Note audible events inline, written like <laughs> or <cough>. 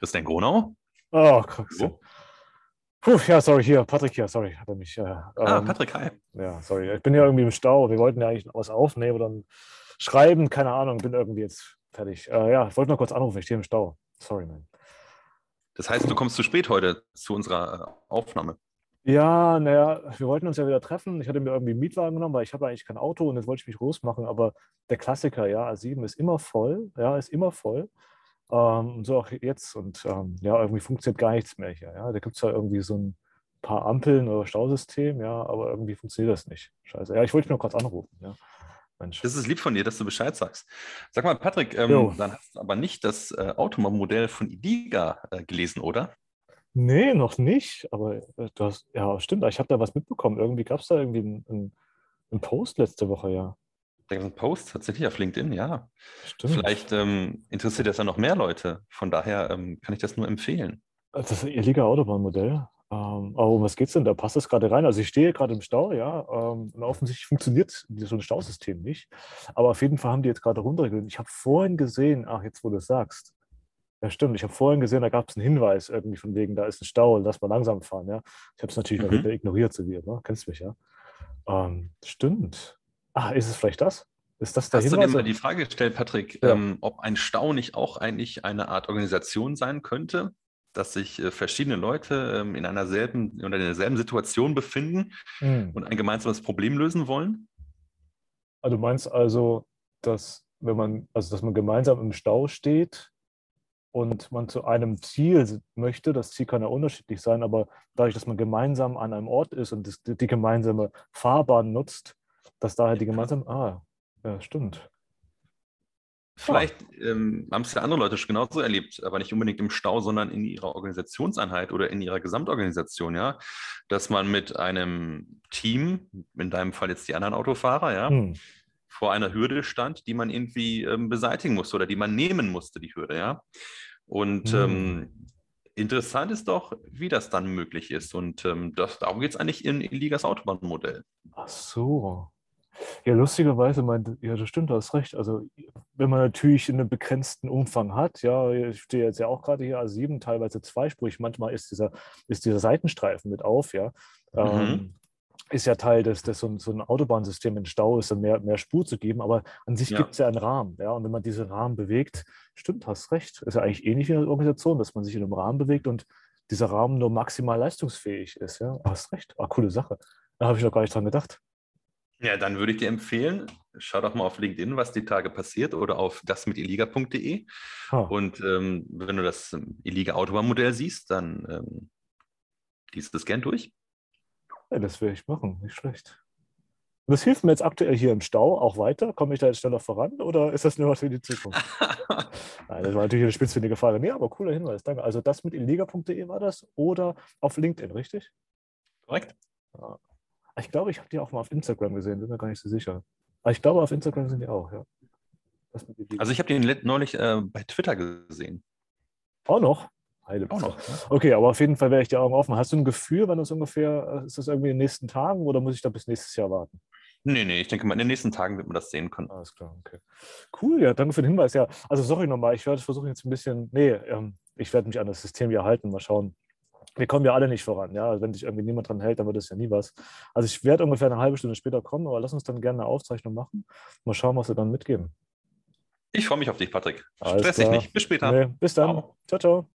In Gronau? Oh, krass. So. Puh, ja, sorry, hier, Patrick hier, sorry, hat er mich. Äh, ah, ähm, Patrick, hi. Ja, sorry, ich bin ja irgendwie im Stau. Wir wollten ja eigentlich was aufnehmen oder dann schreiben, keine Ahnung, bin irgendwie jetzt fertig. Äh, ja, ich wollte nur kurz anrufen, ich stehe im Stau. Sorry, man. Das heißt, du kommst zu spät heute zu unserer äh, Aufnahme. Ja, naja, wir wollten uns ja wieder treffen. Ich hatte mir irgendwie einen Mietwagen genommen, weil ich habe eigentlich kein Auto und jetzt wollte ich mich groß machen. Aber der Klassiker, ja, A7 ist immer voll, ja, ist immer voll. Ähm, so auch jetzt. Und ähm, ja, irgendwie funktioniert gar nichts mehr hier. Ja. Da gibt es ja irgendwie so ein paar Ampeln oder Stausystem, ja, aber irgendwie funktioniert das nicht. Scheiße. Ja, ich wollte nur kurz anrufen, ja. Mensch. Das ist lieb von dir, dass du Bescheid sagst. Sag mal, Patrick, ähm, dann hast du aber nicht das äh, Automodell von Idiga äh, gelesen, oder? Nee, noch nicht. Aber äh, du hast, ja, stimmt, ich habe da was mitbekommen. Irgendwie gab es da irgendwie einen, einen Post letzte Woche, ja. Da gibt es einen Post tatsächlich auf LinkedIn, ja. Stimmt. Vielleicht ähm, interessiert das ja noch mehr Leute. Von daher ähm, kann ich das nur empfehlen. Das ist ihr Liga Autobahnmodell. Ähm, aber um was geht es denn? Da passt das gerade rein. Also ich stehe gerade im Stau, ja. Ähm, und offensichtlich funktioniert so ein Stausystem nicht. Aber auf jeden Fall haben die jetzt gerade runtergegangen. Ich habe vorhin gesehen, ach, jetzt wo du es sagst. Ja, stimmt. Ich habe vorhin gesehen, da gab es einen Hinweis irgendwie von wegen, da ist ein Stau, lass mal langsam fahren, ja. Ich habe es natürlich mhm. wieder ignoriert, so wie immer. Kennst mich, ja. Ähm, stimmt. Ah, ist es vielleicht das? Ist das der Hast Hinweis? du dir mal die Frage gestellt, Patrick, ja. ähm, ob ein Stau nicht auch eigentlich eine Art Organisation sein könnte, dass sich äh, verschiedene Leute ähm, in einer selben oder in derselben Situation befinden mhm. und ein gemeinsames Problem lösen wollen? Also du meinst also, dass wenn man, also dass man gemeinsam im Stau steht und man zu einem Ziel möchte, das Ziel kann ja unterschiedlich sein, aber dadurch, dass man gemeinsam an einem Ort ist und das, die gemeinsame Fahrbahn nutzt, dass daher die gemeinsam. Ah, ja, stimmt. Vielleicht ähm, haben es ja andere Leute schon genauso erlebt, aber nicht unbedingt im Stau, sondern in ihrer Organisationseinheit oder in ihrer Gesamtorganisation, ja. Dass man mit einem Team, in deinem Fall jetzt die anderen Autofahrer, ja, hm. vor einer Hürde stand, die man irgendwie ähm, beseitigen musste oder die man nehmen musste, die Hürde, ja. Und hm. ähm, interessant ist doch, wie das dann möglich ist. Und ähm, das, darum geht es eigentlich in, in Ligas Autobahnmodell. Ach so. Ja, lustigerweise meint, ja, das stimmt, du hast recht. Also, wenn man natürlich einen begrenzten Umfang hat, ja, ich stehe jetzt ja auch gerade hier A7, teilweise zweispurig, manchmal ist dieser, ist dieser Seitenstreifen mit auf, ja. Mhm. Ähm, ist ja Teil des, des so, so ein Autobahnsystem in Stau ist, mehr, mehr Spur zu geben, aber an sich ja. gibt es ja einen Rahmen, ja. Und wenn man diesen Rahmen bewegt, stimmt, hast recht. Ist ja eigentlich ähnlich wie eine Organisation, dass man sich in einem Rahmen bewegt und dieser Rahmen nur maximal leistungsfähig ist, ja. Hast recht. Ah, coole Sache. Da habe ich noch gar nicht dran gedacht. Ja, dann würde ich dir empfehlen, schau doch mal auf LinkedIn, was die Tage passiert oder auf dasmitiliga.de. Oh. Und ähm, wenn du das ähm, Iliga Autobahnmodell siehst, dann ähm, liest das gern durch. Ja, das werde ich machen, nicht schlecht. Und das hilft mir jetzt aktuell hier im Stau auch weiter. Komme ich da jetzt schneller voran oder ist das nur was für die Zukunft? <laughs> Nein, das war natürlich eine spitzfindige Frage. Nee, aber cooler Hinweis, danke. Also das mit iliga.de war das oder auf LinkedIn, richtig? Korrekt. Ja. Ich glaube, ich habe die auch mal auf Instagram gesehen, bin mir gar nicht so sicher. Aber ich glaube, auf Instagram sind die auch, ja. Also ich habe den neulich äh, bei Twitter gesehen. Auch noch? Heide auch noch. Ja. Okay, aber auf jeden Fall wäre ich die Augen offen. Hast du ein Gefühl, wann das ungefähr, äh, ist das irgendwie in den nächsten Tagen oder muss ich da bis nächstes Jahr warten? Nee, nee, ich denke mal, in den nächsten Tagen wird man das sehen können. Alles klar, okay. Cool, ja, danke für den Hinweis. Ja, also sorry nochmal, ich werde versuchen jetzt ein bisschen, nee, ähm, ich werde mich an das System hier halten, mal schauen, wir kommen ja alle nicht voran. Ja? Also wenn sich irgendwie niemand dran hält, dann wird es ja nie was. Also ich werde ungefähr eine halbe Stunde später kommen, aber lass uns dann gerne eine Aufzeichnung machen. Mal schauen, was wir dann mitgeben. Ich freue mich auf dich, Patrick. Alles Stress dich nicht. Bis später. Nee, bis dann. ciao. ciao. ciao.